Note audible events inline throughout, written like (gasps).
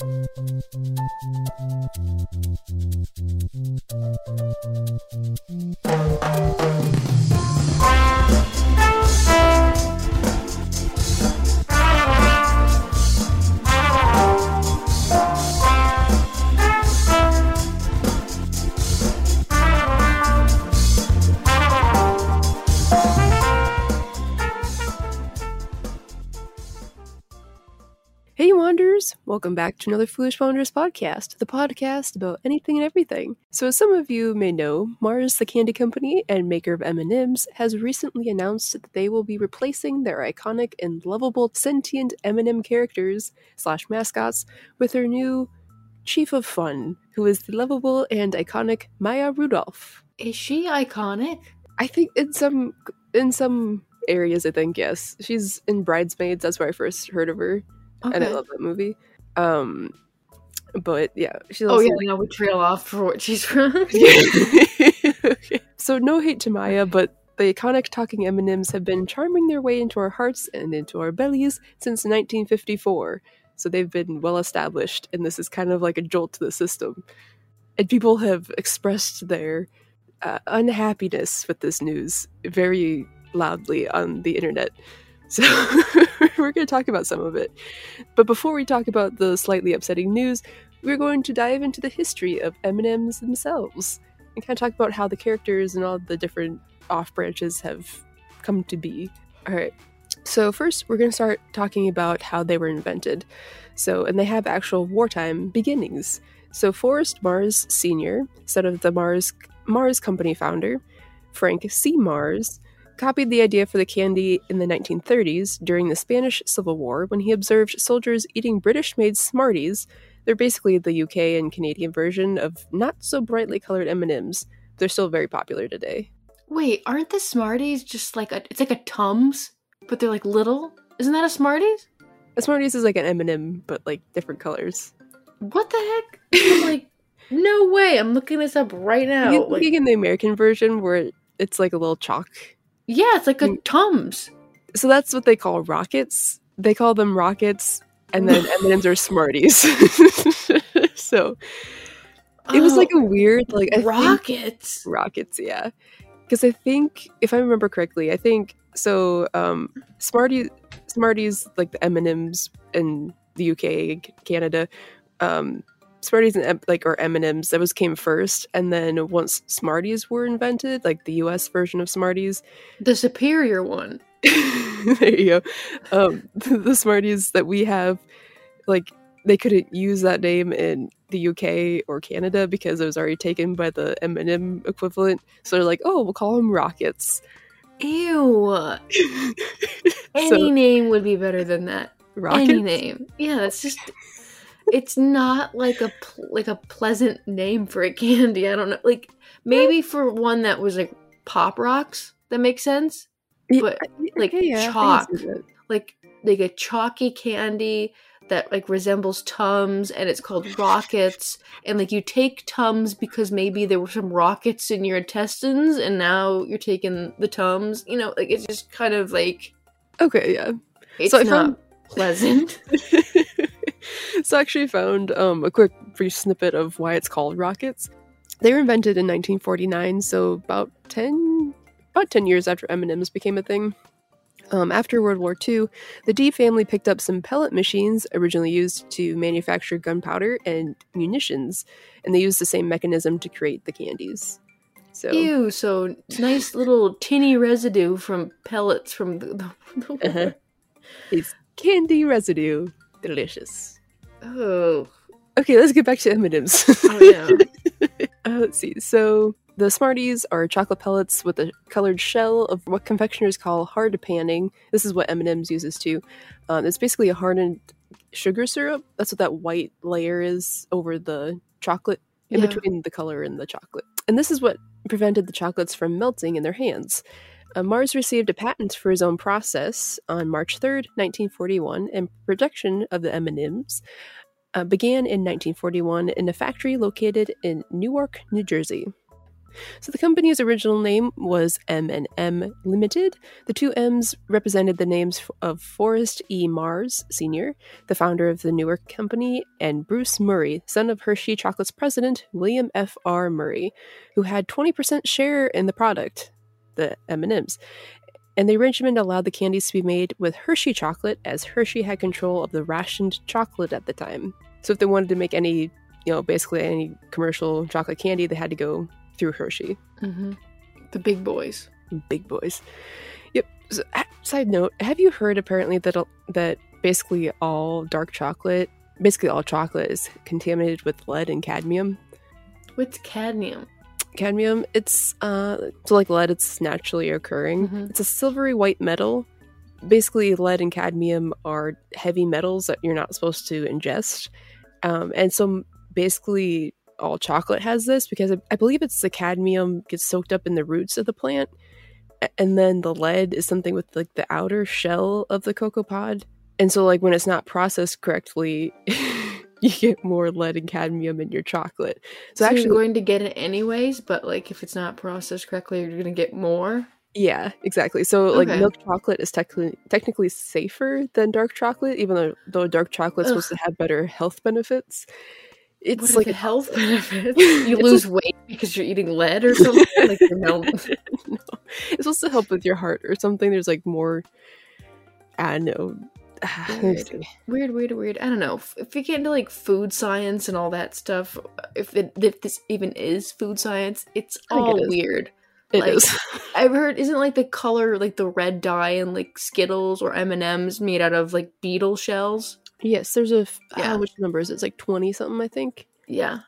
Thank you. Welcome back to another Foolish Wanderers podcast, the podcast about anything and everything. So, as some of you may know, Mars, the candy company and maker of M&Ms, has recently announced that they will be replacing their iconic and lovable sentient M&M characters slash mascots with their new chief of fun, who is the lovable and iconic Maya Rudolph. Is she iconic? I think in some in some areas, I think yes, she's in Bridesmaids. That's where I first heard of her Okay. and I love that movie. Um, but yeah, she's oh yeah, now we trail off for what she's from. (laughs) Okay. (laughs) So no hate to Maya, but the iconic talking M&Ms have been charming their way into our hearts and into our bellies since 1954. So they've been well established, and this is kind of like a jolt to the system. And people have expressed their uh, unhappiness with this news very loudly on the internet. (laughs) So (laughs) we're going to talk about some of it. But before we talk about the slightly upsetting news, we're going to dive into the history of M&Ms themselves and kind of talk about how the characters and all the different off branches have come to be. All right. So first, we're going to start talking about how they were invented. So, and they have actual wartime beginnings. So Forrest Mars Sr., son of the Mars Mars Company founder, Frank C. Mars, copied the idea for the candy in the 1930s during the Spanish Civil War when he observed soldiers eating British-made Smarties. They're basically the UK and Canadian version of not so brightly colored M&Ms. They're still very popular today. Wait, aren't the Smarties just like a? It's like a Tums, but they're like little. Isn't that a Smarties? A Smarties is like an M&M, but like different colors. What the heck? I'm like, (laughs) no way! I'm looking this up right now. You Like, looking in the American version where it's like a little chalk. Yeah, it's like a Mm. Tums. So that's what they call rockets. They call them rockets, and then (laughs) M&Ms are Smarties. (laughs) so it was Oh, like a weird like I think- rockets. rockets yeah because i think if i remember correctly i think so um smarties smarties like the m&ms in the uk canada um smarties and like or m&ms that was came first and then once smarties were invented like the us version of smarties The superior one. (laughs) there you go um (laughs) the smarties that we have like they couldn't use that name in the UK or Canada because it was already taken by the M&M equivalent. So they're like, "Oh, we'll call them rockets." Ew. (laughs) Any so name would be better than that. rockets. Any name. Yeah, that's just. It's not like a like a pleasant name for a candy. I don't know. Like maybe for one that was like pop rocks. That makes sense. But, like, okay, yeah, chalk. Like like a chalky candy that like resembles Tums, and it's called Rockets. And like you take Tums because maybe there were some rockets in your intestines, and now you're taking the Tums. You know, like it's just kind of like Okay, yeah. it's So I not pleasant. (laughs) so I actually found um, a quick brief snippet of why it's called rockets. They were invented in 1949, so about 10 about 10 years after M&Ms became a thing. Um, after World War II, the Dee family picked up some pellet machines originally used to manufacture gunpowder and munitions, and they used the same mechanism to create the candies. So, Ew, so nice little tinny residue from pellets from the, the, the Uh-huh. it's candy residue. Delicious. Oh, Okay, let's get back to M&Ms. oh yeah. (laughs) Uh, let's see. So the Smarties are chocolate pellets with a colored shell of what confectioners call hard panning. This is what M&M's uses too. Um, it's basically a hardened sugar syrup. That's what that white layer is over the chocolate, in Yeah. between the color and the chocolate. And this is what prevented the chocolates from melting in their hands. Uh, Mars received a patent for his own process on March 3rd, 1941, and production of the M&Ms uh, began in 1941 in a factory located in Newark, New Jersey. So the company's original name was M&M Limited. The two M's represented the names of Forrest E. Mars Sr., the founder of the Newark Company, and Bruce Murrie, son of Hershey Chocolate's president William F. R. Murrie, who had 20% share in the product, the M&Ms. And the arrangement allowed the candies to be made with Hershey chocolate, as Hershey had control of the rationed chocolate at the time. So if they wanted to make any, you know, basically any commercial chocolate candy, they had to go through Hershey. Mm-hmm. The big boys. Big boys. Yep. So, side note: Have you heard apparently that that basically all dark chocolate, basically all chocolate, is contaminated with lead and cadmium? What's cadmium? Cadmium. It's uh, so like lead. It's naturally occurring. Mm-hmm. It's a silvery white metal. Basically, lead and cadmium are heavy metals that you're not supposed to ingest, um, and so basically all chocolate has this because I, I believe it's the cadmium gets soaked up in the roots of the plant, and then the lead is something with like the outer shell of the cocoa pod. And so, like when it's not processed correctly, (laughs) (laughs) you get more lead and cadmium in your chocolate. So, so actually, you're going to get it anyways, but like if it's not processed correctly, you're going to get more. Yeah, exactly. So like okay. milk chocolate is technically technically safer than dark chocolate, even though though dark chocolate is supposed to have better health benefits it's like a health benefit. (laughs) You lose weight because you're eating lead or something. (laughs) like your no, it's supposed to help with your heart or something. There's like more. I don't know. Weird. weird, weird, weird. I don't know. If you get into like food science and all that stuff, if it if this even is food science, it's all it weird. It like, is. (laughs) I've heard isn't like the color like the red dye in like Skittles or M and M's made out of like beetle shells. Yes, there's a f- yeah. Uh, which number is it? It's like twenty something, I think. Yeah,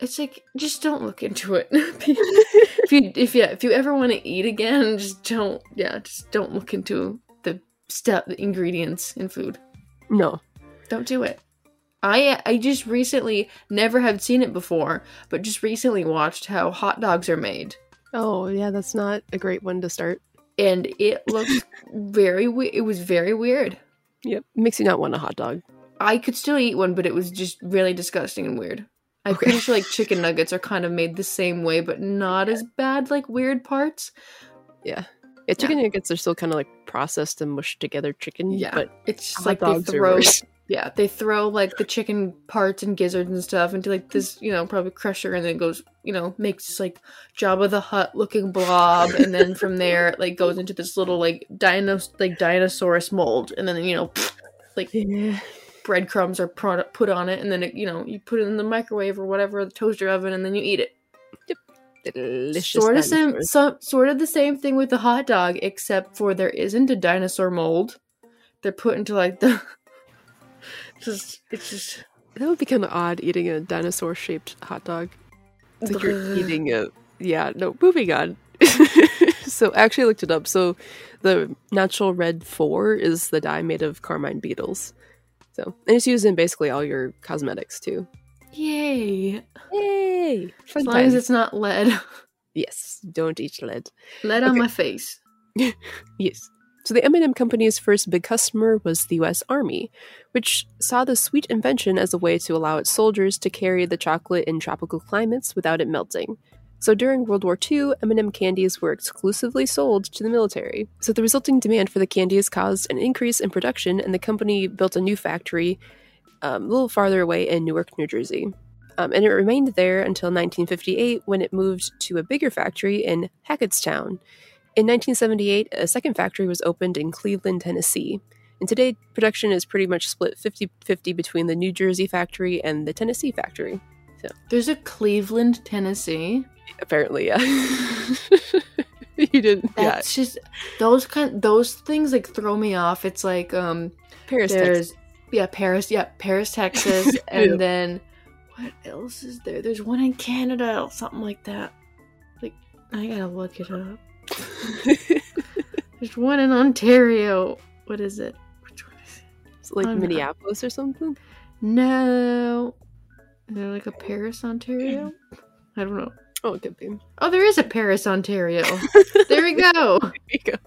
it's like just don't look into it. (laughs) (laughs) if you if yeah if you ever want to eat again, just don't yeah just don't look into the ingredients in food. No, don't do it. I I just recently never have seen it before, but just recently watched how hot dogs are made. Oh yeah, that's not a great one to start. And it looks very weird. It was very weird. Yep, makes you not want a hot dog. I could still eat one, but it was just really disgusting and weird. I'm okay. pretty sure like (laughs) chicken nuggets are kind of made the same way, but not as bad like weird parts. Yeah. Yeah, chicken yeah. nuggets are still kind of like processed and mushed together chicken. Yeah, but it's just like they throw. (laughs) Yeah, they throw like the chicken parts and gizzards and stuff into like this, you know, probably crusher, and then goes, you know, makes like Jabba the Hutt looking blob, and then from there it like goes into this little like dino like dinosaurus mold, and then you know, (laughs) like yeah breadcrumbs are put on it, and then it, you know you put it in the microwave or whatever, the toaster oven, and then you eat it. Yep. Delicious. Sort of same, so, sort of the same thing with the hot dog, except for there isn't a dinosaur mold. They're put into like the (laughs) just it's just that would be kind of odd eating a dinosaur shaped hot dog. It's like you're eating a yeah. No, moving on. (laughs) so I actually looked it up. So the natural red four is the dye made of carmine beetles. So, and it's used in basically all your cosmetics too. Yay! Yay! Fun as long time. as it's not lead. (laughs) Yes, don't eat lead. Lead okay. on my face. (laughs) yes. So the M&M company's first big customer was the US Army, which saw the sweet invention as a way to allow its soldiers to carry the chocolate in tropical climates without it melting. So during World War II, M&M candies were exclusively sold to the military. So the resulting demand for the candies caused an increase in production, and the company built a new factory um, a little farther away in Newark, New Jersey. Um, and it remained there until 1958 when it moved to a bigger factory in Hackettstown. In 1978, a second factory was opened in Cleveland, Tennessee. And today, production is pretty much split 50 50 between the New Jersey factory and the Tennessee factory. So. There's a Cleveland, Tennessee. Apparently, yeah. (laughs) you didn't. That's yeah. just those kind. Those things like throw me off. It's like um, Paris. There's Texas. Yeah, Paris. Yeah, Paris, Texas, (laughs) and yeah. then what else is there? There's one in Canada, something like that. Like I gotta look it up. (laughs) There's one in Ontario. What is it? Which one is it? Is like I'm Minneapolis not... or something? No. Is there like a Paris, Ontario? I don't know. Oh, it could be. Oh, there is a Paris, Ontario. (laughs) there we go. there you go.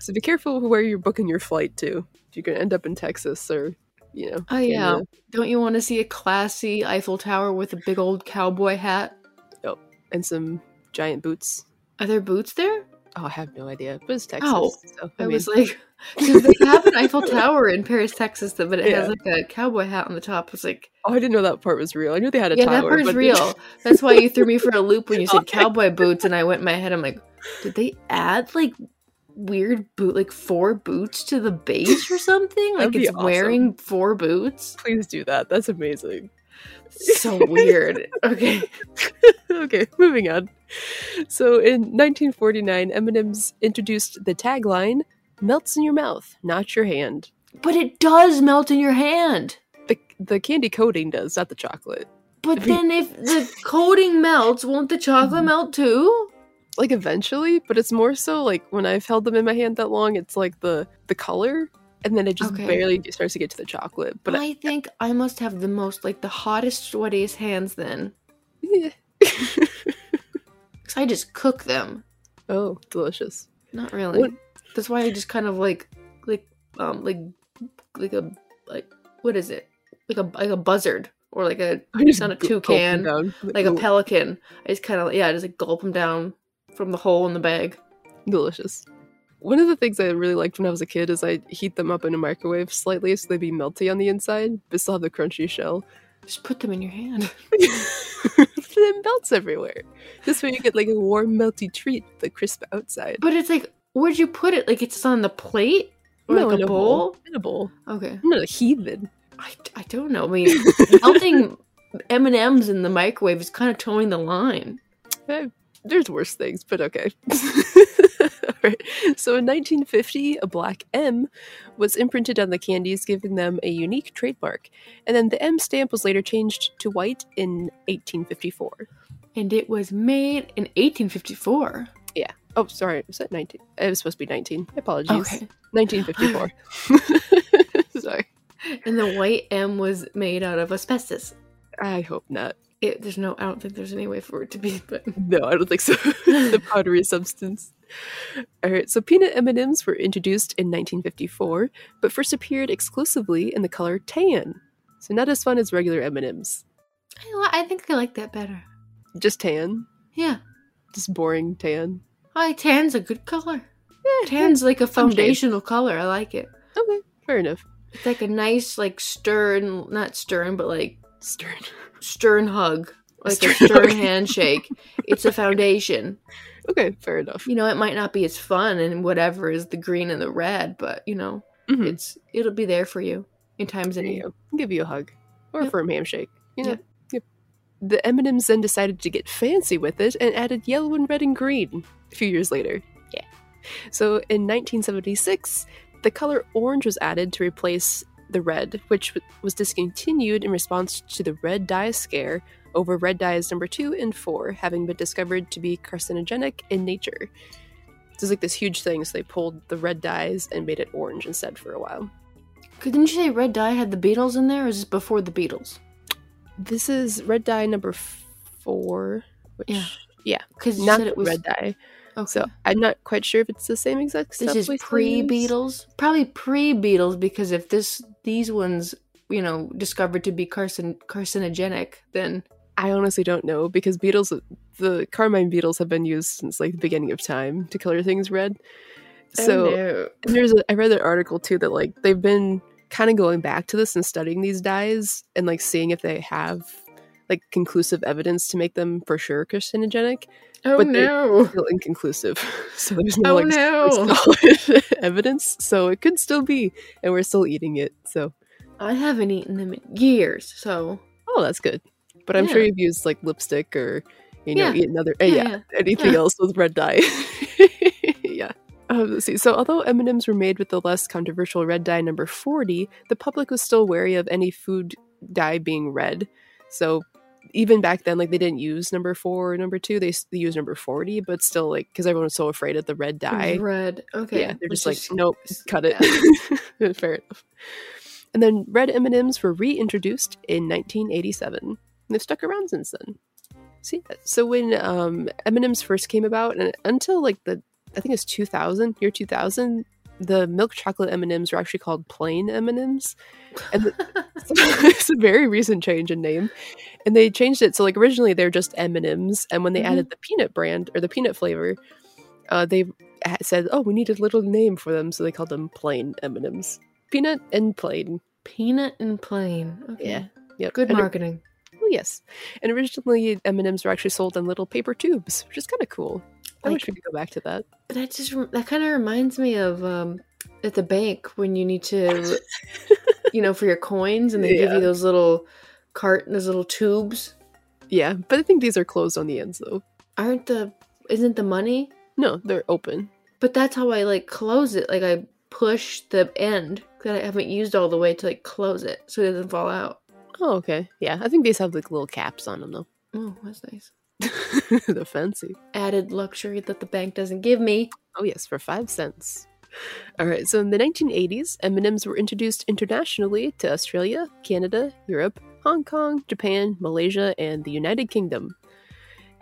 So be careful where you're booking your flight to. You're gonna end up in Texas or you know. Oh yeah. Don't you want to see a classy Eiffel Tower with a big old cowboy hat? Oh, and some giant boots. Are there boots there? Oh, I have no idea, but it's Texas. Oh, so, I, I, mean, was like, because they have an Eiffel (laughs) Tower in Paris, Texas, but it Yeah. has like a cowboy hat on the top. It's like, oh, I didn't know that part was real. I knew they had a yeah, tower. that part's real. (laughs) That's why you threw me for a loop when you said Okay. (laughs) cowboy boots, and I went in my head. I'm like, did they add like weird boot, like four boots to the base or something? (laughs) Like it's awesome. wearing four boots. Please do that. That's amazing. So weird. Okay. (laughs) okay, moving on. So in 1949, M&M's introduced the tagline "Melts in your mouth, not your hand." But it does melt in your hand. The the candy coating does, not the chocolate. But If you- then if the coating melts, won't the chocolate Mhm. melt too? Like eventually, but it's more so like when I've held them in my hand that long, it's like the the color, and then it just Okay. barely starts to get to the chocolate. But I, I think I must have the most like the hottest, sweatiest hands then. Yeah. (laughs) Because I just cook them. oh, delicious. Not really. What- That's why I just kind of like like um like like a like what is it? Like a like a buzzard or like a (laughs) Not a gu- gulp them toucan, like a pelican. I just kind of yeah, I just like gulp them down from the hole in the bag. delicious. One of the things I really liked when I was a kid is I heat them up in a microwave slightly so they'd be melty on the inside, but still have the crunchy shell. Just put them in your hand. (laughs) (laughs) then melts everywhere. This way you get like a warm, melty treat, with the crisp outside. But it's like, where'd you put it? Like it's on the plate or No, like in a bowl? In a bowl. Okay, I'm not a heathen. I, I don't know. I mean, (laughs) melting M and M's in the microwave is kind of towing the line. Eh, there's worse things, but okay. (laughs) Alright. So in 1950, a black M was imprinted on the candies, giving them a unique trademark. And then the M stamp was later changed to white in 1854. And it was made in 1854. Yeah. Oh, sorry, was that 19? It was supposed to be 19. Apologies. Okay. 1954. (laughs) (laughs) sorry. And the white M was made out of asbestos. I hope not. It, there's no, I don't think there's any way for it to be, but (laughs) No, I don't think so. (laughs) the powdery substance. All right, so peanut M&Ms were introduced in 1954, but first appeared exclusively in the color tan. So not as fun as regular M&Ms. I, li- I think I like that better. Just tan, Yeah. just boring tan. I tan's a good color. Eh, Tan's like a foundational color. I like it. Okay, fair enough. It's like a nice, like stern, not stern, but like Stern. stern hug, like Stern a stern hug. handshake. It's a foundation. Okay, fair enough. You know, it might not be as fun and whatever is the green and the red, but you know, Mhm. it's it'll be there for you in times of you need. give you a hug or a firm handshake. You know. Yep. Yep. The M&Ms then decided to get fancy with it and added yellow and red and green a few years later. Yeah. So in 1976, the color orange was added to replace the red, which w- was discontinued in response to the red dye scare over red dyes number two and four having been discovered to be carcinogenic in nature. This is like this huge thing, so they pulled the red dyes and made it orange instead for a while. Didn't you say red dye had the beetles in there, or is this before the beetles? This is red dye number four, which Yeah. Because you not said it was red dye. Okay. So I'm not quite sure if it's the same exact stuff. this is pre. beetles, probably pre beetles, because if this these ones, you know, discovered to be carcin carcinogenic, then I honestly don't know because beetles, the carmine beetles, have been used since like the beginning of time to color things red. Oh, so oh, no. there's a, I read an article too that like they've been kind of going back to this and studying these dyes and like seeing if they have like conclusive evidence to make them for sure carcinogenic. Oh but no, (laughs) Still inconclusive. (laughs) So there's no oh like no. (laughs) solid evidence. So it could still be, and we're still eating it. So I haven't eaten them in years, so oh, that's good. But I'm sure you've used like lipstick or you know Yeah. eaten other uh, yeah, yeah. anything Yeah. else with red dye. yeah. Um, let's see. So, although M&Ms were made with the less controversial red dye number 40, the public was still wary of any food dye being red. So, even back then, like they didn't use number four or number two, they, they used number 40, but still, like, because everyone was so afraid of the red dye. red. Okay, Yeah, they're just like, nope, cut it. (laughs) Fair enough. And then red M&Ms were reintroduced in 1987. And they've stuck around since then. See, so when um, M&Ms first came about, and until like the I think it's 2000, year 2000, the milk chocolate M&Ms are actually called plain M&Ms. And the, (laughs) (laughs) it's a very recent change in name. And they changed it so like originally they're just M&Ms and when they Mhm. added the peanut brand or the peanut flavor, uh, they said, "Oh, we need a little name for them." So they called them plain M&Ms. Peanut and plain. Peanut and plain. Okay. Yeah. Yep. Good And it- marketing. Oh yes, and originally M and M's were actually sold in little paper tubes, which is kind of cool. I Like- wish we could go back to that. That just that kind of reminds me of um, at the bank when you need to, (laughs) you know, for your coins, and they give you those little cart, and those little tubes. Yeah, but I think these are closed on the ends though. Aren't the isn't the money? No, they're open. But that's how I like close it. Like I push the end that I haven't used all the way to like close it so it doesn't fall out. Oh, okay. Yeah, I think these have like little caps on them though. Oh, that's nice. (laughs) They're fancy. Added luxury that the bank doesn't give me. Oh yes, for five cents. All right. So in the 1980s, M&Ms were introduced internationally to Australia, Canada, Europe, Hong Kong, Japan, Malaysia, and the United Kingdom.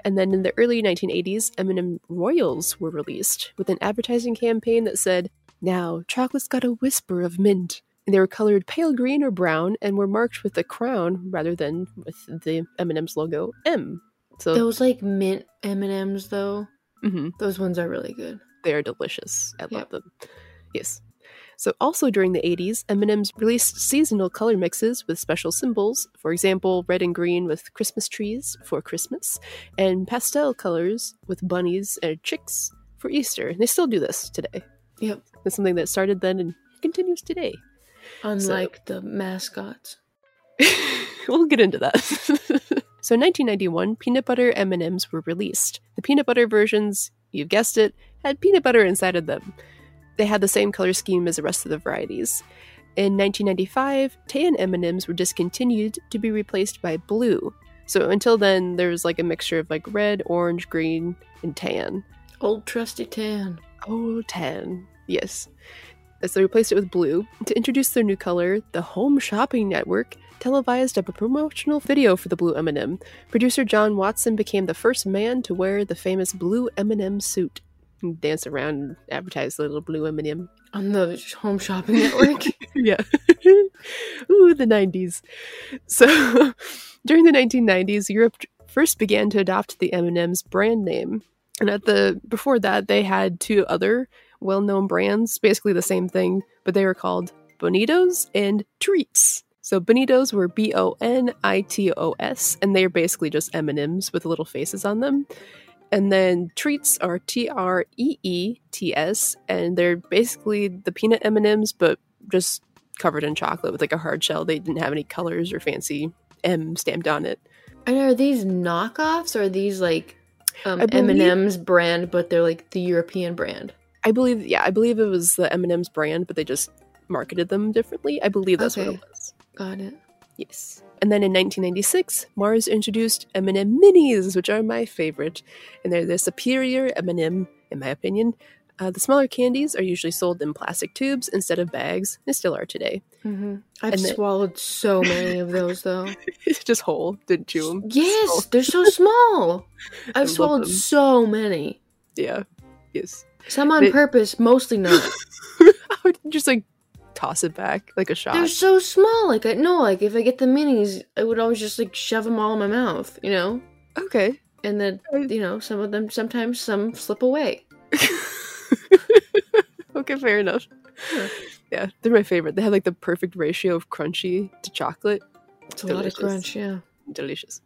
And then in the early 1980s, M&M Royals were released with an advertising campaign that said, "Now chocolate's got a whisper of mint." And they were colored pale green or brown and were marked with a crown rather than with the M&M's logo M. So Those like mint M and M's though, mhm. those ones are really good. They are delicious. I Yep. love them. Yes. So also during the 80s, M&M's released seasonal color mixes with special symbols. For example, red and green with Christmas trees for Christmas, and pastel colors with bunnies and chicks for Easter. And they still do this today. Yep. It's something that started then and continues today. Unlike the mascots. (laughs) we'll get into that. (laughs) so in 1991, peanut butter M&Ms were released. The peanut butter versions, you've guessed it, had peanut butter inside of them. They had the same color scheme as the rest of the varieties. In 1995, tan M&Ms were discontinued to be replaced by blue. So until then, there was like a mixture of like red, orange, green, and tan. Old trusty tan. Oh, tan. Yes. As they replaced it with blue, to introduce their new color, the Home Shopping Network televised up a promotional video for the blue M&M. Producer John Watson became the first man to wear the famous blue M&M suit. Dance around and advertise the little blue M&M. On the home shopping network. (laughs) yeah. (laughs) Ooh, the 90s. So, (laughs) during the 1990s, Europe first began to adopt the M&M's brand name. And at the before that, they had two other well-known brands, basically the same thing, but they were called Bonitos and Treets. So Bonitos were B O N I T O S, and they're basically just M&Ms with little faces on them. And then Treets are T R E E T S, and they're basically the peanut M&Ms, but just covered in chocolate with like a hard shell. They didn't have any colors or fancy M stamped on it. and are these knockoffs or are these like um, believe- M&M's brand, but they're like the European brand? I believe, yeah, I believe it was the M&M's brand, but they just marketed them differently. I believe that's what it was. Got it. Yes. And then in 1996, Mars introduced M&M Minis, which are my favorite, and they're the superior M&M, in my opinion. Uh, the smaller candies are usually sold in plastic tubes instead of bags. They still are today. hmm I've swallowed so many of those though. (laughs) just whole, didn't chew them. Yes, they're so small. (laughs) I've swallowed so many. Yeah. Yes. Some on They- purpose, mostly not. (laughs) Just like toss it back like a shot. They're so small. Like I know, like if I get the minis, I would always just like shove them all in my mouth, you know. Okay. And then you know, some of them sometimes some slip away. (laughs) okay, fair enough. Yeah. Yeah, they're my favorite. They have like the perfect ratio of crunchy to chocolate. It's a lot of crunch, yeah. Delicious.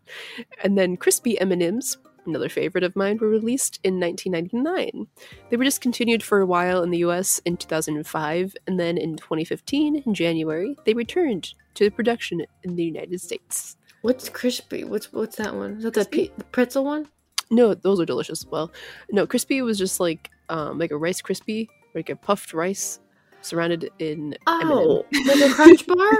And then crispy M&Ms, another favorite of mine, were released in 1999. They were discontinued for a while in the US in 2005, and then in 2015, in January, they returned to production in the United States. What's crispy? What's what's that one? Is that the, pe- the pretzel one? No, those are delicious as well. No, crispy was just like um like a rice crispy, like a puffed rice surrounded in Oh, (laughs) like a crunch bar?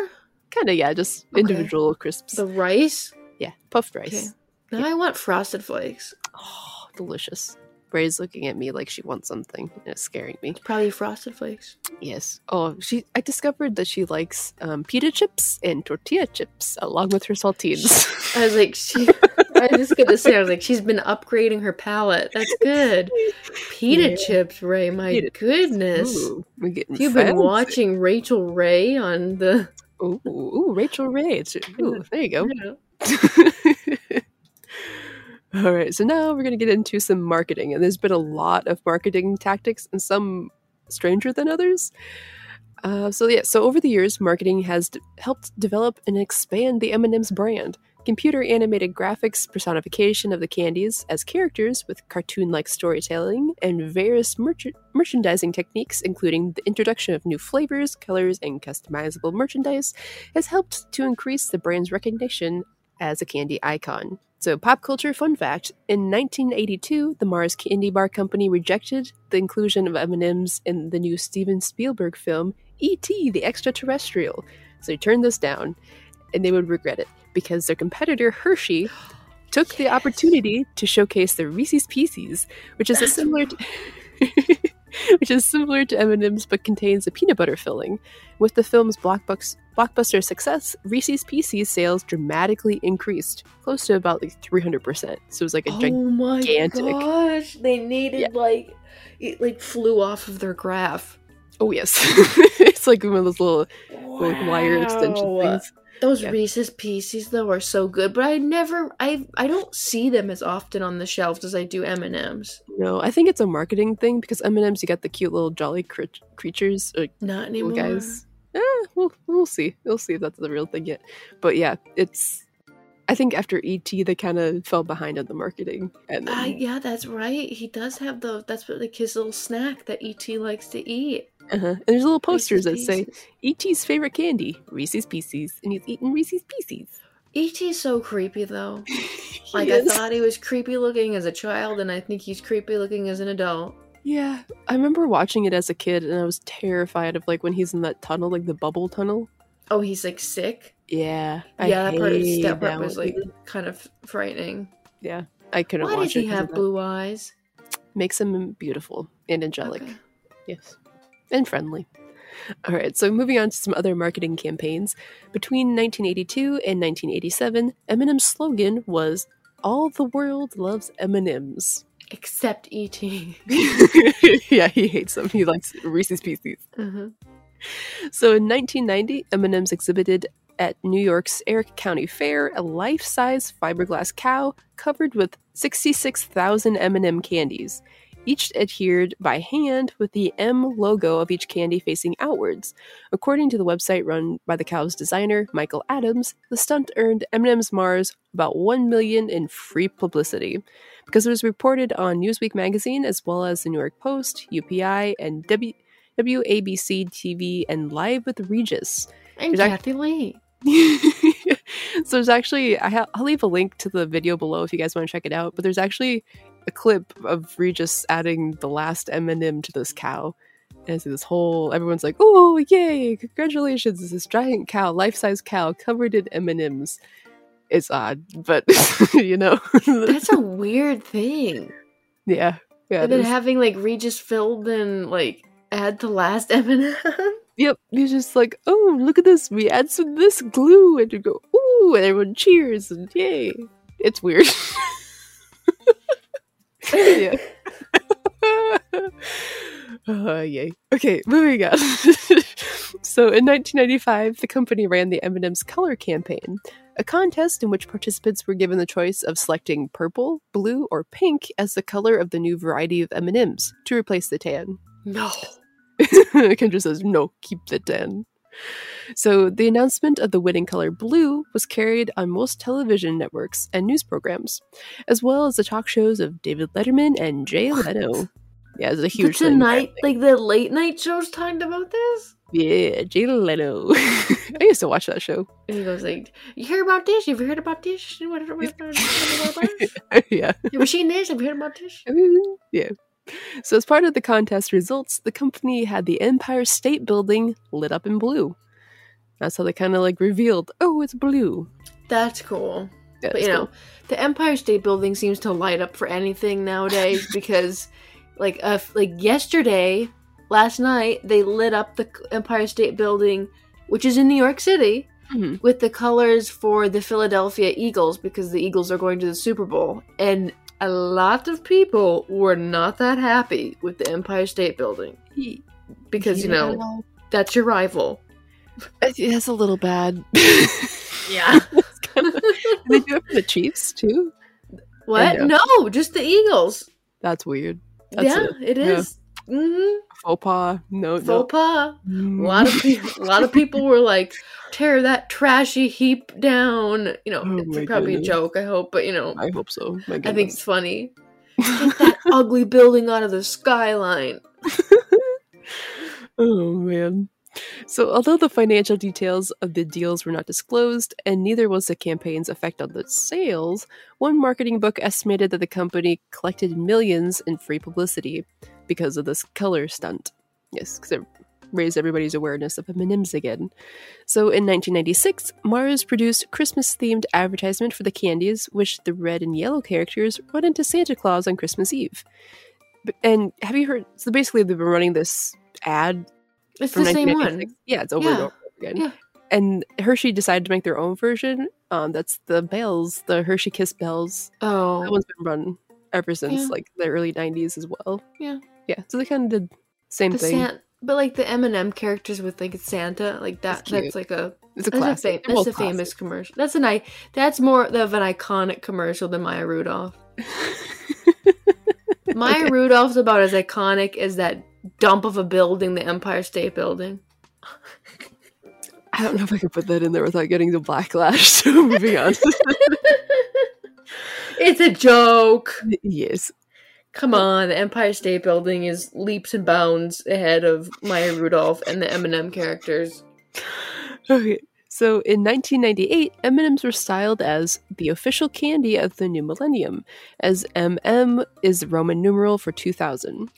kind of yeah, just Okay. individual crisps. The rice? yeah, puffed Okay. Now I want frosted flakes. Oh, delicious. Ray's looking at me like she wants something. and It's scaring me. It's probably frosted flakes. Yes. Oh, she. I discovered that she likes um, pita chips and tortilla chips along with her saltines. (laughs) I was like, she I was just gonna say, I was like, she's been upgrading her palate. That's good. Pita Yeah. chips, Ray. My Pita- goodness. Ooh, we're getting You've been watching Rachael Ray on the. Ooh, ooh, Rachael Ray. It's, (laughs) ooh, there you go. (laughs) All right, so now we're going to get into some marketing, and there's been a lot of marketing tactics, and some stranger than others. Uh, so yeah, so over the years, marketing has d- helped develop and expand the M&M's brand. Computer animated graphics, personification of the candies as characters with cartoon-like storytelling, and various merch- merchandising techniques, including the introduction of new flavors, colors, and customizable merchandise, has helped to increase the brand's recognition as a candy icon. So, pop culture fun fact: in 1982, the Mars Candy Bar Company rejected the inclusion of M&Ms in the new Steven Spielberg film E.T. the Extraterrestrial. So, they turned this down, and they would regret it because their competitor Hershey (gasps) took the opportunity to showcase their Reese's Pieces, which is a similar. To- (laughs) which is similar to M&M's but contains a peanut butter filling. With the film's blockbus- blockbuster success, Reese's Pieces sales dramatically increased, close to about like 300%. So it was like a gig- Oh my gosh! They needed like it like flew off of their graph. Oh yes. (laughs) it's like one of those little like, wire extension things. Those Yeah. Reese's Pieces though are so good, but I never, I, I don't see them as often on the shelves as I do M and M's. No, I think it's a marketing thing because M&M's you got the cute little jolly cr- creatures, like Not anymore. guys. Eh, we'll, we'll see. We'll see if that's the real thing yet. But yeah, it's. I think after ET, they kind of fell behind on the marketing, and then, Uh, yeah, that's right. He does have those. That's what like his little snack that ET likes to eat. uh-huh. and there's little posters Reese's that say Pieces. ET's favorite candy, Reese's Pieces, and he's eating Reese's Pieces. ET's so creepy though. (laughs) Like He I thought he was creepy looking as a child, and I think he's creepy looking as an adult. Yeah, I remember watching it as a kid, and I was terrified of like when he's in that tunnel, like the bubble tunnel. Oh, he's like sick. Yeah, I yeah, that part, hated that part was like kind of frightening. yeah, I couldn't Why watch does he it. of have blue eyes? Makes him beautiful and angelic. Okay. Yes. And friendly. All right, so moving on to some other marketing campaigns. Between 1982 and 1987, M&M's slogan was "All the world loves M&Ms." Except ET. (laughs) (laughs) yeah, he hates them. He likes Reese's Pieces. uh-huh. So in 1990, M&M's exhibited at New York's Erie County Fair a life-size fiberglass cow covered with 66,000 M&M candies, each adhered by hand with the M logo of each candy facing outwards. According to the website run by the cow's designer, Michael Adams, the stunt earned M&M's Mars about 1 million in free publicity because it was reported on Newsweek magazine as well as the New York Post, UPI, and W WABC TV and Live with Regis. And There's Kathie Lee. (laughs) so there's actually I ha- I'll leave a link to the video below if you guys want to check it out. But there's actually a clip of Regis adding the last M&M to this cow. And it's this whole everyone's like, "Oh, yay! Congratulations! It's this giant cow, life-size cow covered in M&Ms." It's odd, but (laughs) you know, That's a (laughs) weird thing. yeah, yeah. and then having like Regis Philbin and like add the last (laughs) M&M. Yep, he's just like, oh, look at this. We add some this glue, and you go, ooh, and everyone cheers, and yay. It's weird. Yeah. (laughs) uh, yay. Okay, moving on. (laughs) so, in 1995, the company ran the M&M's color campaign, a contest in which participants were given the choice of selecting purple, blue, or pink as the color of the new variety of M&Ms to replace the tan. no. (laughs) Kendra says, no, keep the 10. So the announcement of the winning color blue was carried on most television networks and news programs, as well as the talk shows of David Letterman and Jay Leno. Yeah, it's a The huge thing. tonight, like the late night shows talked about this. Yeah, Jay Leno. (laughs) I used to watch that show. And he goes like, "You heard about this? Have you heard about this? You heard about this? yeah. You ever seen this? Have you heard about this?" (laughs) Yeah. So, as part of the contest results, the company had the Empire State Building lit up in blue. That's how they kind of like revealed, oh, it's blue. That's cool. Yeah, But you cool. know, the Empire State Building seems to light up for anything nowadays (laughs) because, like, uh, like yesterday, last night, they lit up the Empire State Building, which is in New York City, Mhm. with the colors for the Philadelphia Eagles because the Eagles are going to the Super Bowl. And a lot of people were not that happy with the Empire State Building because, you know, that's your rival. Yeah, that's a little bad. (laughs) Yeah. (laughs) Kinda- they do it for the Chiefs too. What? No, just the Eagles. That's weird. That's yeah, a it is. Hmm faux pas. No, no. Faux pas. Mm. A lot of people, a lot of people were like, "Tear that trashy heap down." You know, Oh it's probably goodness. a joke. I hope, but you know, I hope so. I think it's funny. Get that (laughs) ugly building out of the skyline. (laughs) Oh man. So, although the financial details of the deals were not disclosed, and neither was the campaign's effect on the sales, one marketing book estimated that the company collected millions in free publicity because of this color stunt. Yes, because it raised everybody's awareness of M&Ms again. So, in 1996, Mars produced Christmas-themed advertisement for the candies, which the red and yellow characters run into Santa Claus on Christmas Eve. And have you heard? So basically, they've been running this ad It's the same one. Yeah, it's over and over again. Yeah. And Hershey decided to make their own version. Um, that's the bells, the Hershey Kiss bells. Oh, that one's been run ever since Yeah. like the early '90s as well. Yeah. yeah. So they kind of did same the thing. San- but like the M and M characters with like Santa, like that. That's. That's like a it's a that's a, classic. fam- that's a famous commercial. That's an I. That's more of an iconic commercial than Maya Rudolph. (laughs) Maya Okay. Rudolph's about as iconic as that dump of a building, the Empire State Building. I don't know if I could put that in there without getting the backlash. So moving on. It's a joke. yes. Come on, the Empire State Building is leaps and bounds ahead of Maya Rudolph and the M&M characters. Okay. So in 1998, M&Ms were styled as the official candy of the new millennium, as MM is Roman numeral for 2000.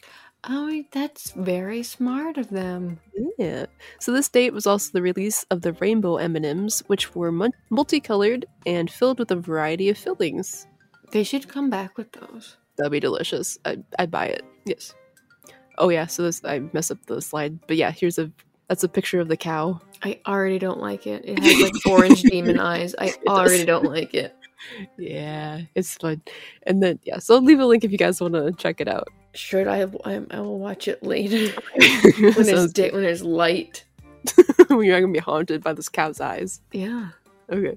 Oh, that's very smart of them. Yeah. So this date was also the release of the rainbow M&Ms, which were multicolored and filled with a variety of fillings. They should come back with those. That'd be delicious. I'd, I'd buy it. Yes. Oh yeah. So this I messed up the slide, but yeah, here's a that's a picture of the cow. I already don't like it. It has like orange demon (laughs) eyes. I already don't like it. Yeah, it's fun. And then yeah, so I'll leave a link if you guys want to check it out. Sure, I, I, I will watch it later (laughs) when there's Sounds di- when there's light. (laughs) when you're not gonna be haunted by this cow's eyes. Yeah. Okay.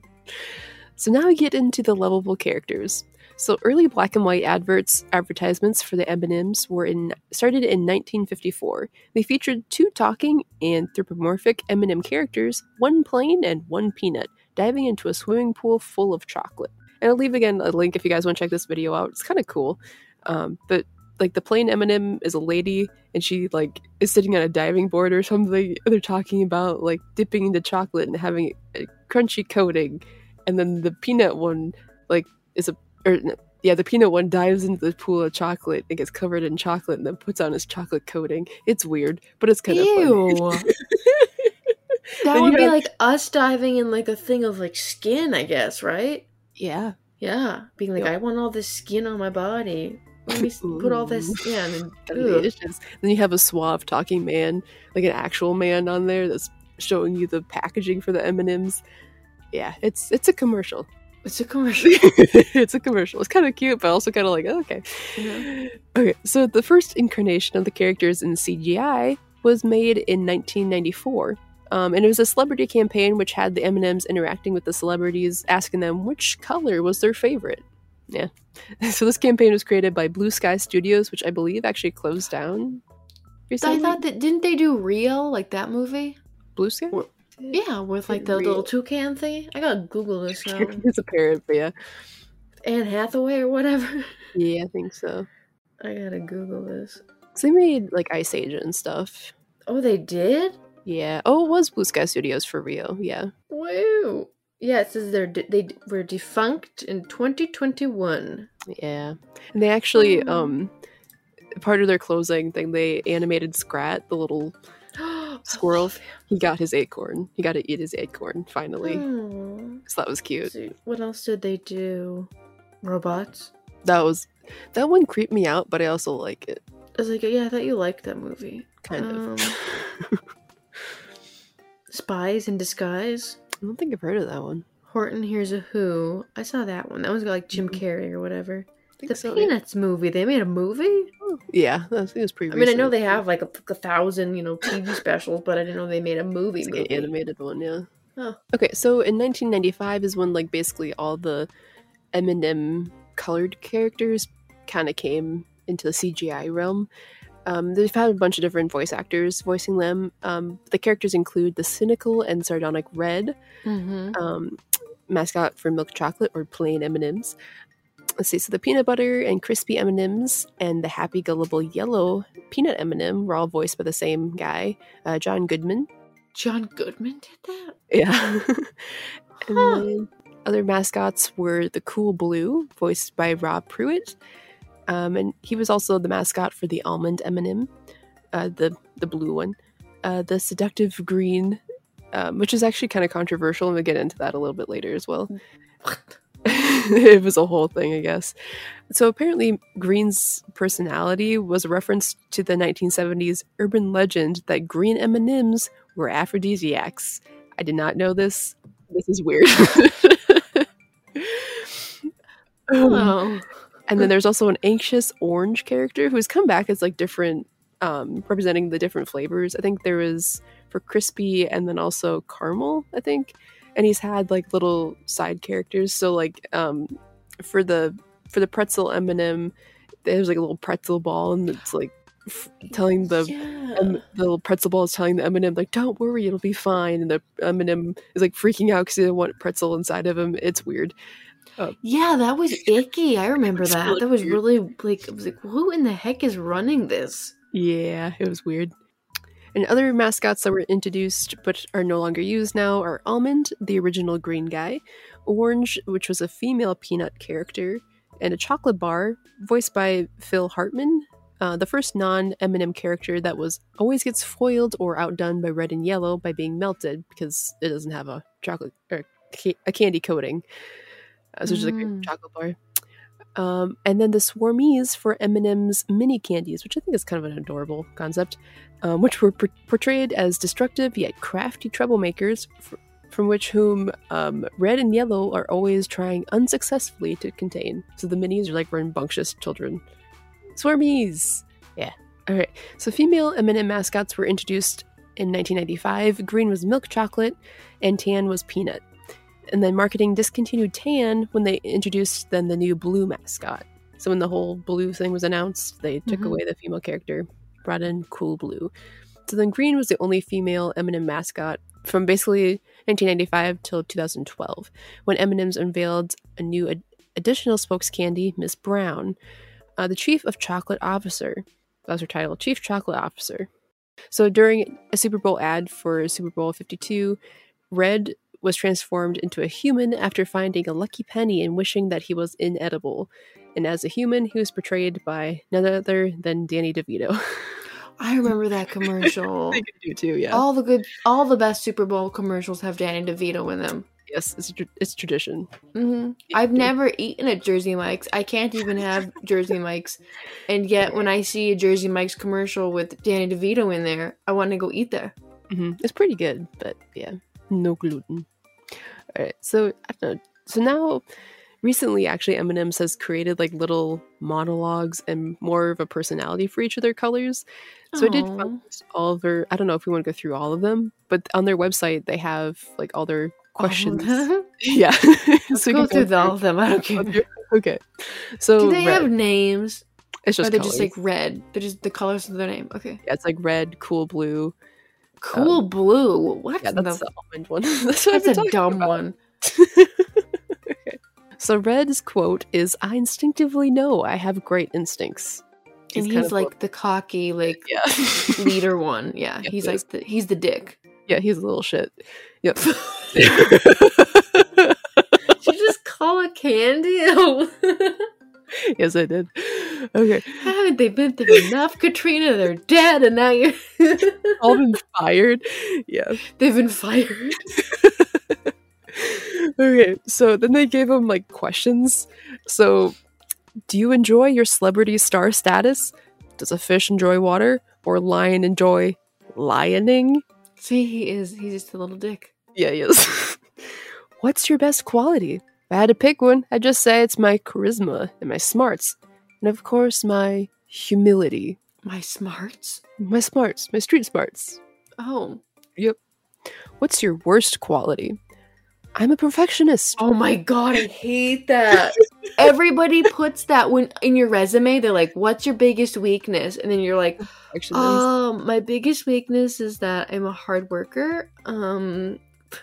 So now we get into the lovable characters. So early black and white adverts advertisements for the M&Ms were in started in 1954. They featured two talking anthropomorphic M&M characters, one plain and one peanut, diving into a swimming pool full of chocolate. And I'll leave again a link if you guys want to check this video out. It's kind of cool. Um, but like the plain M&M is a lady and she like is sitting on a diving board or something. They're talking about like dipping into chocolate and having a crunchy coating and then the peanut one like is a or yeah the peanut one dives into the pool of chocolate and gets covered in chocolate and then puts on his chocolate coating it's weird but it's kind of Ew. funny (laughs) That would be have- like us diving in like a thing of like skin, I guess, right? yeah Yeah, being like, Yep. I want all this skin on my body. Let me put all this. Yeah, and then, (laughs) then you have a suave talking man like an actual man on there that's showing you the packaging for the m&ms yeah it's it's a commercial it's a commercial. (laughs) (laughs) it's a commercial it's kind of cute but also kind of like oh, okay Yeah. Okay, so the first incarnation of the characters in CGI was made in 1994. Um, and it was a celebrity campaign which had the M&Ms interacting with the celebrities, asking them which color was their favorite. Yeah. (laughs) So this campaign was created by Blue Sky Studios, which I believe actually closed down recently. I thought that didn't they do Rio like that movie? Blue Sky? Well, Yeah, with like the Rio. little toucan thing. I gotta Google this (laughs) now. it's a parrot, but yeah. Anne Hathaway or whatever. (laughs) Yeah, I think so. I gotta Google this. So they made like Ice Age and stuff. Oh, they did. Yeah. Oh, it was Blue Sky Studios for real. Yeah. Wow. Yeah, it says they're de- they were defunct in 2021. Yeah. And they actually, Oh. um, part of their closing thing, they animated Scrat, the little (gasps) Squirrel. He got his acorn. He got to eat his acorn finally. Oh. So that was cute. See, what else did they do? Robots. That was that one creeped me out, but I also like it. I was like, yeah, I thought you liked that movie. Kind Um, of. (laughs) Spies in Disguise. I don't think I've heard of that one. Horton Hears a Who. I saw that one. That was like Jim Mhm. Carrey or whatever. The so, yeah. Peanuts movie. They made a movie? Yeah, that was, it was pretty. I mean, I know they have like a, a thousand, you know, TV (laughs) specials, but I didn't know they made a movie. It's like movie. an animated one, yeah. Oh. Okay, so in 1995 is when like basically all the M&M colored characters kind of came into the CGI realm. Um, they've had a bunch of different voice actors voicing them. Um, the characters include the cynical and sardonic Red, Mm-hmm. um, mascot for milk chocolate or plain M&Ms. Let's see, so the peanut butter and crispy M&Ms and the happy gullible yellow peanut M&M were all voiced by the same guy, uh, John Goodman. John Goodman did that? Yeah. (laughs) and Huh. then other mascots were the Cool Blue, voiced by Rob Pruitt. Um, and he was also the mascot for the almond M&M, uh, the the blue one. Uh, the seductive green, um, which is actually kind of controversial, and we'll get into that a little bit later as well. (laughs) It was a whole thing, I guess. So apparently, Green's personality was a reference to the 1970s urban legend that green M&Ms were aphrodisiacs. I did not know this. This is weird. (laughs) (laughs) Um, Oh. And then there's also an anxious orange character who's come back as like different, um, representing the different flavors. I think there was for crispy and then also caramel. I think, and he's had like little side characters. So like, um, for the for the pretzel M&M there's like a little pretzel ball, and it's like f- telling the yeah. um, the little pretzel ball is telling the M&M like, "Don't worry, it'll be fine." And the M&M is like freaking out because he doesn't want pretzel inside of him. It's weird. Yeah, that was icky. I remember that. really that was weird. really like I was like, who in the heck is running this? Yeah, it was weird. And other mascots that were introduced but are no longer used now are Almond, the original green guy, Orange, which was a female peanut character, and a chocolate bar voiced by Phil Hartman, uh, the first non-M&M character that was always gets foiled or outdone by red and yellow by being melted because it doesn't have a chocolate or ca- a candy coating. Uh, so it's just like a Mm. chocolate bar. Um, and then the Swarmies for M&M's mini candies, which I think is kind of an adorable concept, um, which were por- portrayed as destructive yet crafty troublemakers, f- from which whom um, red and yellow are always trying unsuccessfully to contain. So the minis are like rambunctious children. Swarmies, yeah. All right. So female M&M mascots were introduced in 1995. Green was milk chocolate, and tan was peanut and then marketing discontinued tan when they introduced then the new blue mascot. So when the whole blue thing was announced, they took Mhm. away the female character, brought in cool blue. So then green was the only female M&M mascot from basically 1995 till 2012, when M&M's unveiled a new ad- additional spokes candy, Miss Brown, uh, the chief of chocolate officer. That was her title, chief chocolate officer. So during a Super Bowl ad for Super Bowl 52, Red was transformed into a human after finding a lucky penny and wishing that he was inedible. And as a human, he was portrayed by none other than Danny DeVito. (laughs) I remember that commercial. (laughs) I do too, yeah. all the good, all the best Super Bowl commercials have Danny DeVito in them. yes, it's, it's tradition. hmm I've never eaten at Jersey Mike's. I can't even have Jersey Mike's, and yet when I see a Jersey Mike's commercial with Danny DeVito in there, I want to go eat there. hmm It's pretty good, but yeah, no gluten. All right, so I don't know. So now, recently, actually, M&M's has created like little monologues and more of a personality for each of their colors. So I did find all of their. I don't know if we want to go through all of them, but on their website they have like all their questions. (laughs) (laughs) yeah, (laughs) Let's So we go can through all of them. I don't care. Okay, so Do they red. have names? it's Or just they're colors. just like red. They're just the colors of their name. Okay. yeah, it's like red, cool blue. Cool um, blue. What? Yeah, that's the, the almond one. (laughs) that's that's a dumb about. one. (laughs) okay. So Red's quote is, "I instinctively know I have great instincts." And he's like the cocky, like yeah, (laughs) leader one. Yeah, Yeah, he's like the he's the dick. yeah, he's a little shit. Yep. Did you just call it candy? yes, I did. Okay, Haven't they been through enough, Katrina? They're dead, and now you're (laughs) all been fired. Yeah. they've been fired. (laughs) okay, so then they gave him like questions. So, do you enjoy your celebrity star status? Does a fish enjoy water, or lion enjoy lioning? See, he is. He's just a little dick. Yeah, he is. (laughs) What's your best quality? If I had to pick one, I'd just say it's my charisma and my smarts. And of course, my humility. My smarts. My smarts, my street smarts. Oh. Yep. What's your worst quality? I'm a perfectionist. Oh my god, I hate that. (laughs) Everybody puts that when in your resume. They're like, "What's your biggest weakness?" And then you're like. "Um, my biggest weakness is that I'm a hard worker." Um,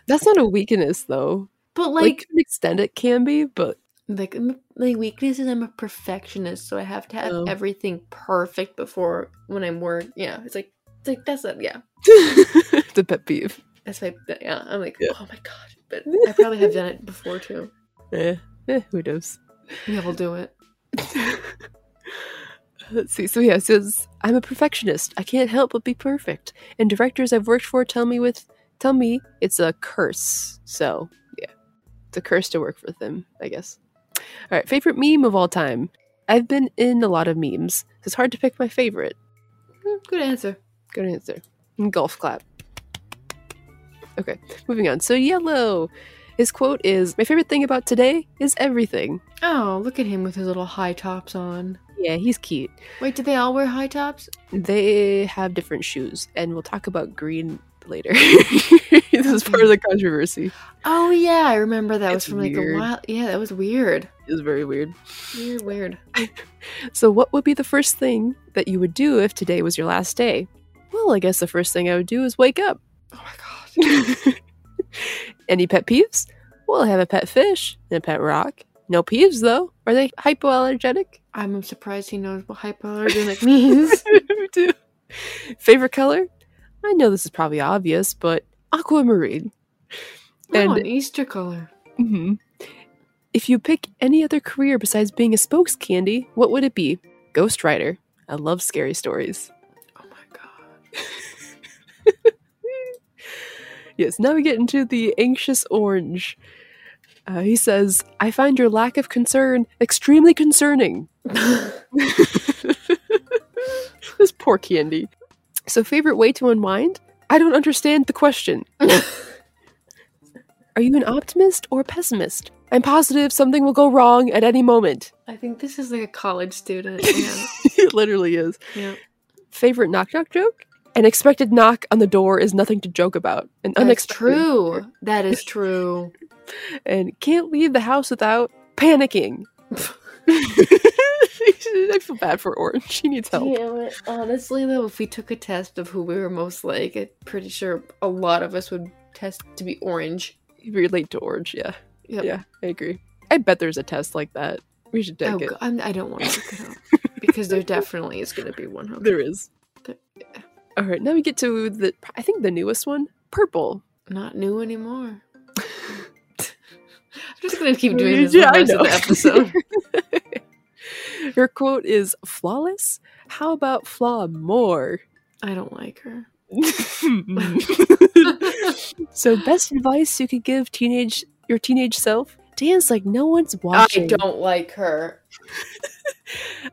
That's not a weakness, though. but Like, like, to an extent, it can be, but like my weakness is I'm a perfectionist, so I have to have Oh. everything perfect before when I'm work. Yeah, it's like, it's like that's a yeah. (laughs) it's a pet peeve. That's my yeah. I'm like, Yeah. oh my god. But I probably have done it before too. (laughs) Eh, eh, who knows? Yeah, we'll do it. (laughs) Let's see. So yeah, it says I'm a perfectionist. I can't help but be perfect. And directors I've worked for tell me with tell me it's a curse. So yeah, it's a curse to work with them. I guess. All right, favorite meme of all time. I've been in a lot of memes. It's hard to pick my favorite. Hmm, Good answer. Good answer. Golf clap. Okay, moving on. So yellow. His quote is My favorite thing about today is everything. Oh, look at him with his little high tops on. Yeah, he's cute. Wait, do they all wear high tops? They have different shoes, and we'll talk about green later. (laughs) this is part of the controversy. Oh yeah, I remember that It's was from like weird. a while. Yeah, that was weird. It's very weird. Weird, weird. (laughs) So, what would be the first thing that you would do if today was your last day? Well, I guess the first thing I would do is wake up. Oh my god. (laughs) Any pet peeves? Well, I have a pet fish and a pet rock. No peeves, though. Are they hypoallergenic? I'm surprised he knows what hypoallergenic means. Favorite color? I know this is probably obvious, but aquamarine. oh, And- an Easter color. hmm If you pick any other career besides being a spokes candy, what would it be? Ghostwriter. I love scary stories. Oh my god. (laughs) Yes, now we get into the anxious orange. Uh, he says, I find your lack of concern extremely concerning. (laughs) (laughs) this poor candy. So, favorite way to unwind? I don't understand the question. (laughs) Are you an optimist or a pessimist? I'm positive something will go wrong at any moment. I think this is like a college student. (laughs) Yeah. it literally is. yeah. Favorite knock knock joke? An expected knock on the door is nothing to joke about. An That's unexpected true. (laughs) That is true. and can't leave the house without panicking. (laughs) I feel bad for Orange. She needs help. Damn it. Honestly, though, if we took a test of who we were most like, I'm pretty sure a lot of us would test to be orange. You relate to Orange, yeah. Yep. Yeah, I agree. I bet there's a test like that. We should take Oh, it. God, I'm, I don't want to look it up (laughs) because there definitely is going to be one. There is. But- All right, now we get to the I think the newest one, purple. Not new anymore. (laughs) I'm just going to keep doing this Yeah, the rest of the episode. Her quote is flawless. How about flaw more? I don't like her. (laughs) so, best advice you could give teenage your teenage self: dance like no one's watching. I don't like her. (laughs)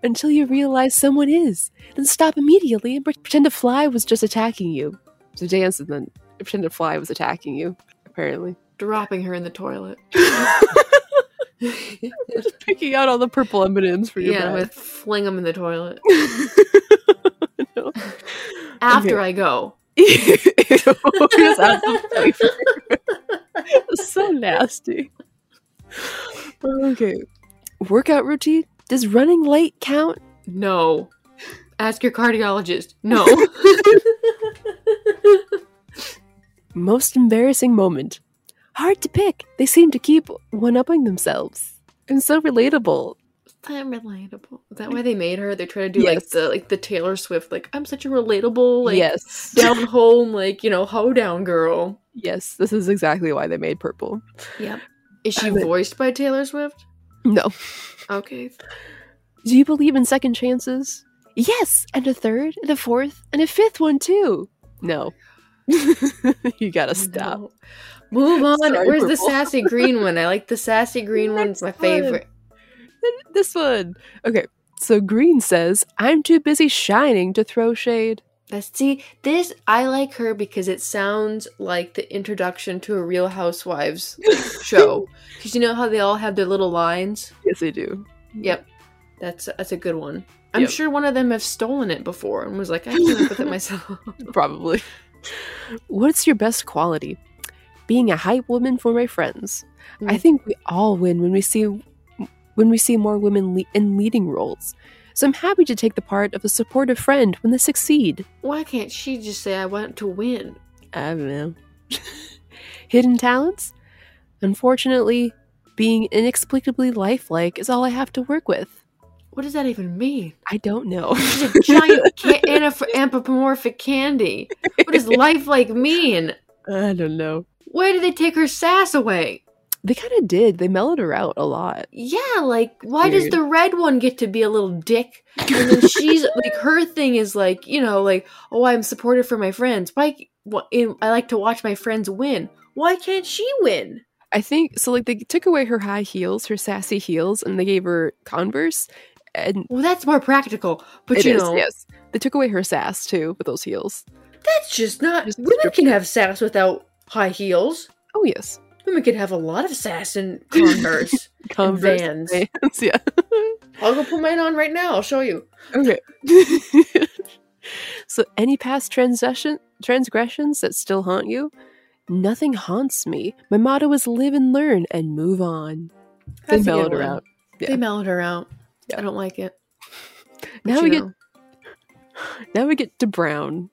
until you realize someone is. Then stop immediately and pretend a fly was just attacking you. So dance and then pretend a fly was attacking you. Apparently, Dropping her in the toilet. (laughs) (laughs) picking out all the purple M&M's for your yeah, bag. with fling them in the toilet. (laughs) No. After I go. It's out of flavor. (laughs) so nasty. Okay, workout routine. Does running late count? No. Ask your cardiologist. No. Most embarrassing moment. Hard to pick. They seem to keep one upping themselves. And so relatable. that relatable. Is that why they made her? They try to do like the like the Taylor Swift, like I'm such a relatable, like yes. down home, like, you know, hoedown girl. Yes, this is exactly why they made purple. Yep. Is she would- voiced by Taylor Swift? No. Okay. Do you believe in second chances? Yes, and a third, and a fourth, and a fifth one too. No. (laughs) you gotta stop. No. Move on. Sorry, Where's the (laughs) sassy green one? I like the sassy green one. It's my one. favorite. This one. Okay, so Green says, I'm too busy shining to throw shade. That's see this. I like her because it sounds like the introduction to a Real Housewives (laughs) show. Because you know how they all have their little lines. Yes, they do. Yep, that's that's a good one. I'm Yep. sure one of them have stolen it before and was like, I came up with it myself. Probably. What's your best quality? Being a hype woman for my friends. I Mm. think we all win when we see when we see more women le- in leading roles. So I'm happy to take the part of a supportive friend when they succeed. Why can't she just say I want to win? I don't know. (laughs) Hidden talents? Unfortunately, being inexplicably lifelike is all I have to work with. What does that even mean? I don't know. She's a (laughs) giant ca- anthropomorphic candy. What does (laughs) life like mean? I don't know. Why did they take her sass away? They kind of did. They mellowed her out a lot. Yeah, like why does the red one get to be a little dick? And then she's (laughs) like her thing is like, you know, like, oh, I'm supportive for my friends. Why wh- I like to watch my friends win. Why can't she win? I think so. Like they took away her high heels, her sassy heels, and they gave her Converse. And Well, that's more practical. But it you is, know, yes, they took away her sass too with those heels. that's just not Just women can have sass without high heels. Oh yes, Women can have a lot of sass in (laughs) Converse. Converse Vans. Vans, yeah. (laughs) I'll go put mine on right now. I'll show you. okay. (laughs) so, any past transgression transgressions that still haunt you? Nothing haunts me. My motto is live and learn and move on. That's they mellowed her out. Yeah. They mellowed her out. Yeah. I don't like it. (laughs) Now we get know. (laughs) now we get to Brown.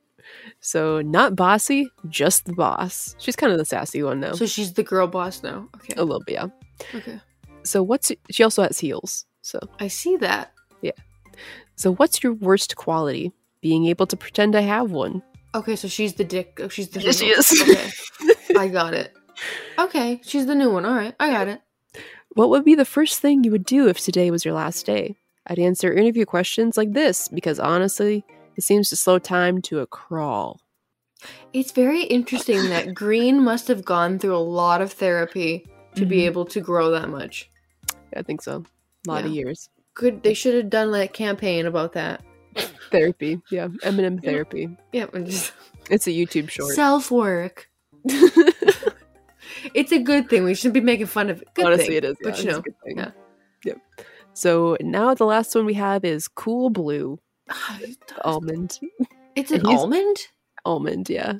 So not bossy, just the boss. She's kind of the sassy one now. So she's the girl boss now. Okay. a little bit, yeah. Okay. So what's she also has heels. So I see that. Yeah. So what's your worst quality? Being able to pretend I have one. Okay, so she's the dick. Oh, she's the. Yes, she is. Okay, (laughs) I got it. Okay, she's the new one. All right, I got it. What would be the first thing you would do if today was your last day? I'd answer interview questions like this because honestly, it seems to slow time to a crawl. It's very interesting that (laughs) Green must have gone through a lot of therapy to be Mhm. able to grow that much. I think so. A lot of years. Good. They should have done like campaign about that. (laughs) Therapy. Yeah. M&M Yeah. therapy. Yeah, just It's a YouTube short. self work. (laughs) It's a good thing. We shouldn't be making fun of it. Good Honestly, thing. it is. But yeah, you know, yeah. Yep. So now the last one we have is Cool Blue Almond. it's an almond. Almond, yeah.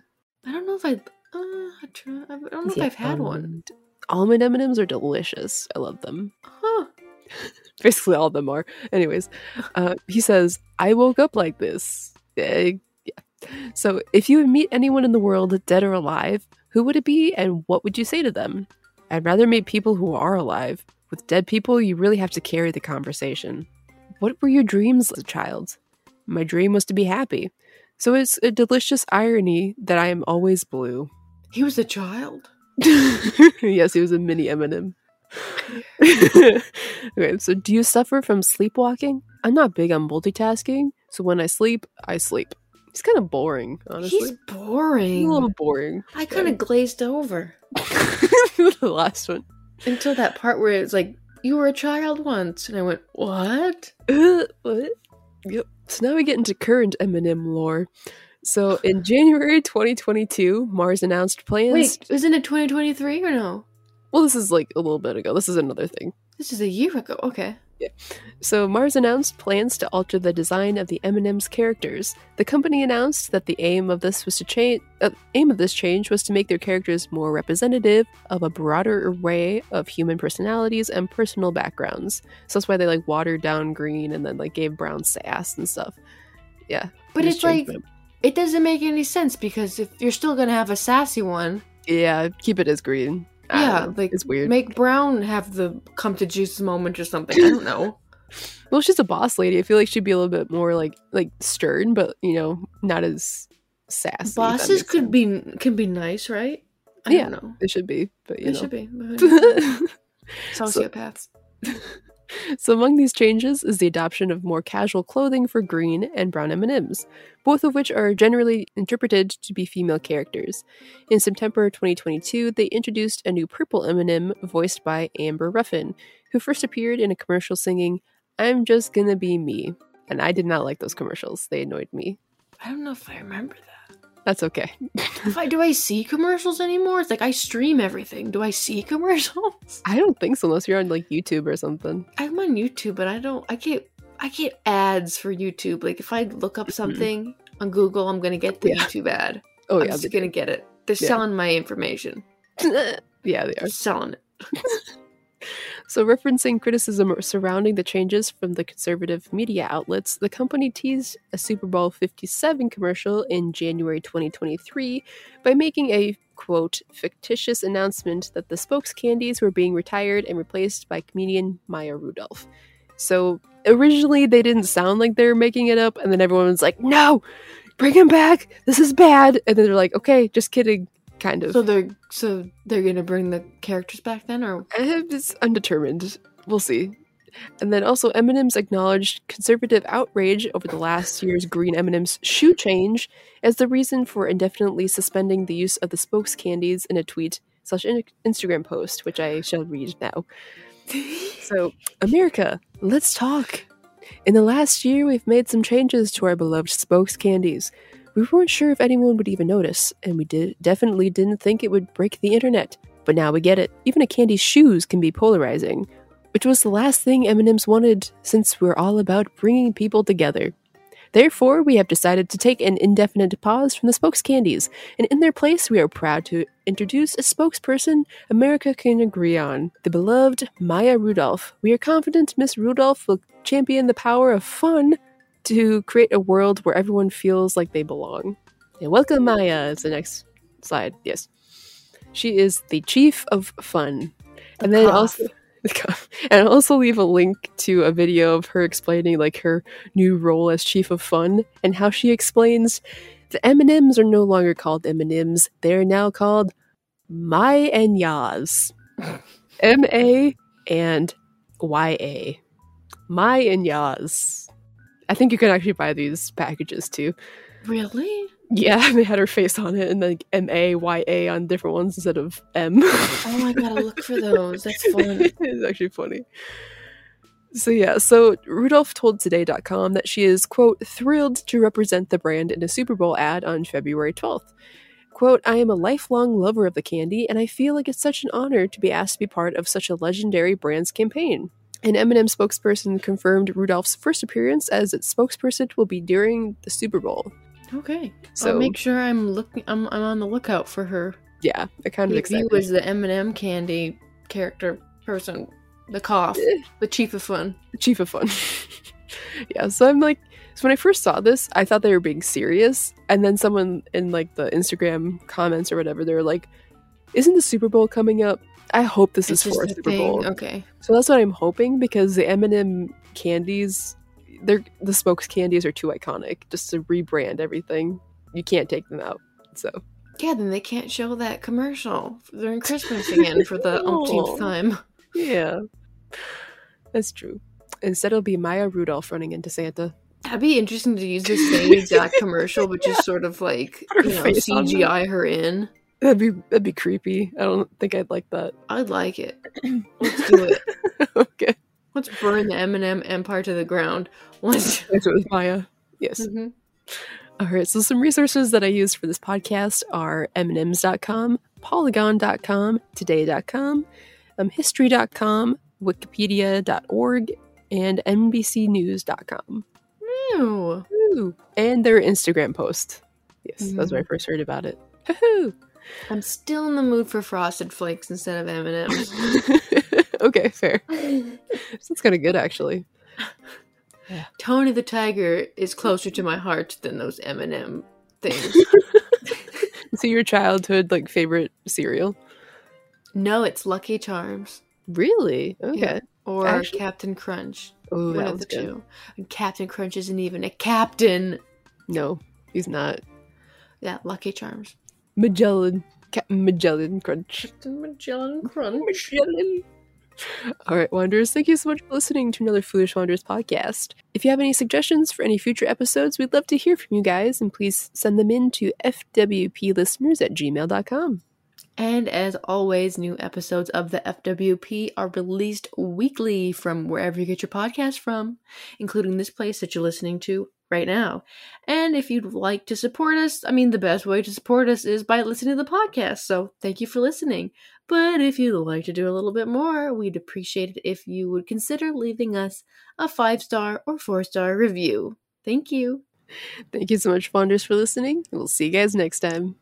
I don't know if I. Uh, I, don't know if Yeah, I've had one. almond. Almond M&Ms are delicious. I love them. Huh. (laughs) Basically, all of them are. Anyways, (laughs) uh, he says, I woke up like this. Eh, yeah. So, if you meet anyone in the world, dead or alive, who would it be and what would you say to them? I'd rather meet people who are alive. With dead people, you really have to carry the conversation. What were your dreams as a child? My dream was to be happy. So, it's a delicious irony that I am always blue. He was a child. (laughs) yes, he was a mini M&M. (laughs) okay, so do you suffer from sleepwalking? I'm not big on multitasking, so when I sleep, I sleep. It's kind of boring, honestly. He's He's boring. a little boring. I kind of glazed over (laughs) the last one. until that part where it's like, "You were a child once," and I went, "What?" Uh, (laughs) what? Yep. So now we get into current M&M lore. So in January 2022, Mars announced plans. Wait, isn't it 2023 or no? Well, this is like a little bit ago. This is another thing. This is a year ago. Okay. So Mars announced plans to alter the design of the M&M's characters. The company announced that the aim of this was to change. Uh, aim of this change was to make their characters more representative of a broader array of human personalities and personal backgrounds. So that's why they like watered down green and then like gave brown sass and stuff. Yeah, But it's like them. it doesn't make any sense because if you're still gonna have a sassy one, yeah, keep it as green. I don't yeah, know. like it's weird. Make Brown have the come to Jesus moment or something. I don't know. (laughs) well, she's a boss lady. I feel like she'd be a little bit more like like stern, but you know, not as sassy. Bosses could sense. be can be nice, right? I Yeah. don't know. It should be, but you They know. should be (laughs) so, sociopaths. So among these changes is the adoption of more casual clothing for green and brown M&Ms, both of which are generally interpreted to be female characters. In September 2022, they introduced a new purple M&M voiced by Amber Ruffin, who first appeared in a commercial singing "I'm just gonna be me." And I did not like those commercials. They annoyed me. I don't know if I remember that. That's okay. if I do I see commercials anymore? It's like I stream everything. Do I see (laughs) commercials? I don't think so unless you're on like YouTube or something. I'm on YouTube, but I don't. I get I get ads for YouTube. Like if I look up something on Google, I'm gonna get the Yeah. YouTube ad. Oh I'm yeah, just gonna get it. They're Yeah. selling my information. (laughs) yeah, they are. They're selling it. (laughs) So, referencing criticism surrounding the changes from the conservative media outlets, the company teased a Super Bowl 57 commercial in January 2023 by making a quote fictitious announcement that the spokes candies were being retired and replaced by comedian Maya Rudolph. So, originally they didn't sound like they were making it up, and then everyone was like, no, bring him back, this is bad. And then they're like, okay, just kidding, kind of. So they're so they're gonna bring the characters back then, or It's undetermined. We'll see. And then also, M&M's acknowledged conservative outrage over the last year's Green M&M's shoe change as the reason for indefinitely suspending the use of the spokes candies in a tweet slash Instagram post, which I shall read now. (laughs) So, America, let's talk. In the last year, we've made some changes to our beloved spokes candies. We weren't sure if anyone would even notice, and we definitely didn't think it would break the internet. But now we get it. Even a candy's shoes can be polarizing, which was the last thing M&M's wanted since we're all about bringing people together. Therefore, we have decided to take an indefinite pause from the spokes candies, and in their place, we are proud to introduce a spokesperson America can agree on, the beloved Maya Rudolph. We are confident Miss Rudolph will champion the power of fun to create a world where everyone feels like they belong. And welcome, Maya, is the next slide. Yes. She is the chief of fun. and then cough. also (laughs) and I'll also leave a link to a video of her explaining like her new role as chief of fun and how she explains the M&Ms are no longer called M&Ms. They're now called My and Yas. (laughs) M A and Y A. My and Yas. I think you can actually buy these packages too. really? Yeah, (laughs) they had her face on it and then M A Y A on different ones instead of M. Oh, I gotta look for those. That's fun. (laughs) it's actually funny. So yeah, so Rudolph told Today.com that she is, quote, thrilled to represent the brand in a Super Bowl ad on February 12th. Quote, I am a lifelong lover of the candy, and I feel like it's such an honor to be asked to be part of such a legendary brand's campaign. An M&M spokesperson confirmed Rudolph's first appearance as its spokesperson will be during the Super Bowl. Okay, So- I'll make sure I'm looking. I'm, I'm on the lookout for her. Yeah, I kind of If you excited. was the M&M candy character person, the cough, Eh. the chief of fun. The chief of fun. (laughs) yeah, so I'm like, so when I first saw this, I thought they were being serious, and then someone in like the Instagram comments or whatever, they were like, "Isn't the Super Bowl coming up? I hope this It's is for a Super thing. Bowl." Okay. So that's what I'm hoping because the M&M candies, they're the spokes candies are too iconic. Just to rebrand everything, you can't take them out. So Yeah, then they can't show that commercial during Christmas again for the (laughs) umpteenth time. yeah, that's true. Instead, it'll be Maya Rudolph running into Santa. That'd be interesting to use the same exact commercial, but just (laughs) sort of like her you know face on them. CGI her in. That'd be that'd be creepy. I don't think I'd like that. (laughs) I'd like it. (laughs) Let's do it. okay. Let's burn the M&M empire to the ground. (laughs) Let's. That's with Maya. Yes. Mhm. All right. So some resources that I used for this podcast are mnims.com, polygon.com, today.com, um, history.com, wikipedia.org, and nbcnews.com. Ew. Ooh. And their Instagram post. Yes, that's where I first heard about it. Hoo-hoo. I'm still in the mood for Frosted Flakes instead of M&M's. (laughs) (laughs) okay, fair. That's kind of good, actually. (sighs) Tony the Tiger is closer to my heart than those M&M things. (laughs) So your childhood like favorite cereal? no, it's Lucky Charms Really? Okay. Yeah. or Actually- Captain Crunch. Oh, one of the good. two. And Captain Crunch isn't even a captain. No, he's not. Yeah, Lucky Charms. Magellan. Captain Magellan Crunch. Captain Magellan Crunch. Magellan. All right, Wanderers, thank you so much for listening to another Foolish Wanderers podcast. If you have any suggestions for any future episodes, we'd love to hear from you guys, and please send them in to fwplisteners at gmail.com. And as always, new episodes of the FWP are released weekly from wherever you get your podcast from, including this place that you're listening to right now. And if you'd like to support us, I mean, the best way to support us is by listening to the podcast. So thank you for listening. But if you'd like to do a little bit more, we'd appreciate it if you would consider leaving us a five star or four star review. Thank you. Thank you so much, Fonders, for listening. We'll see you guys next time.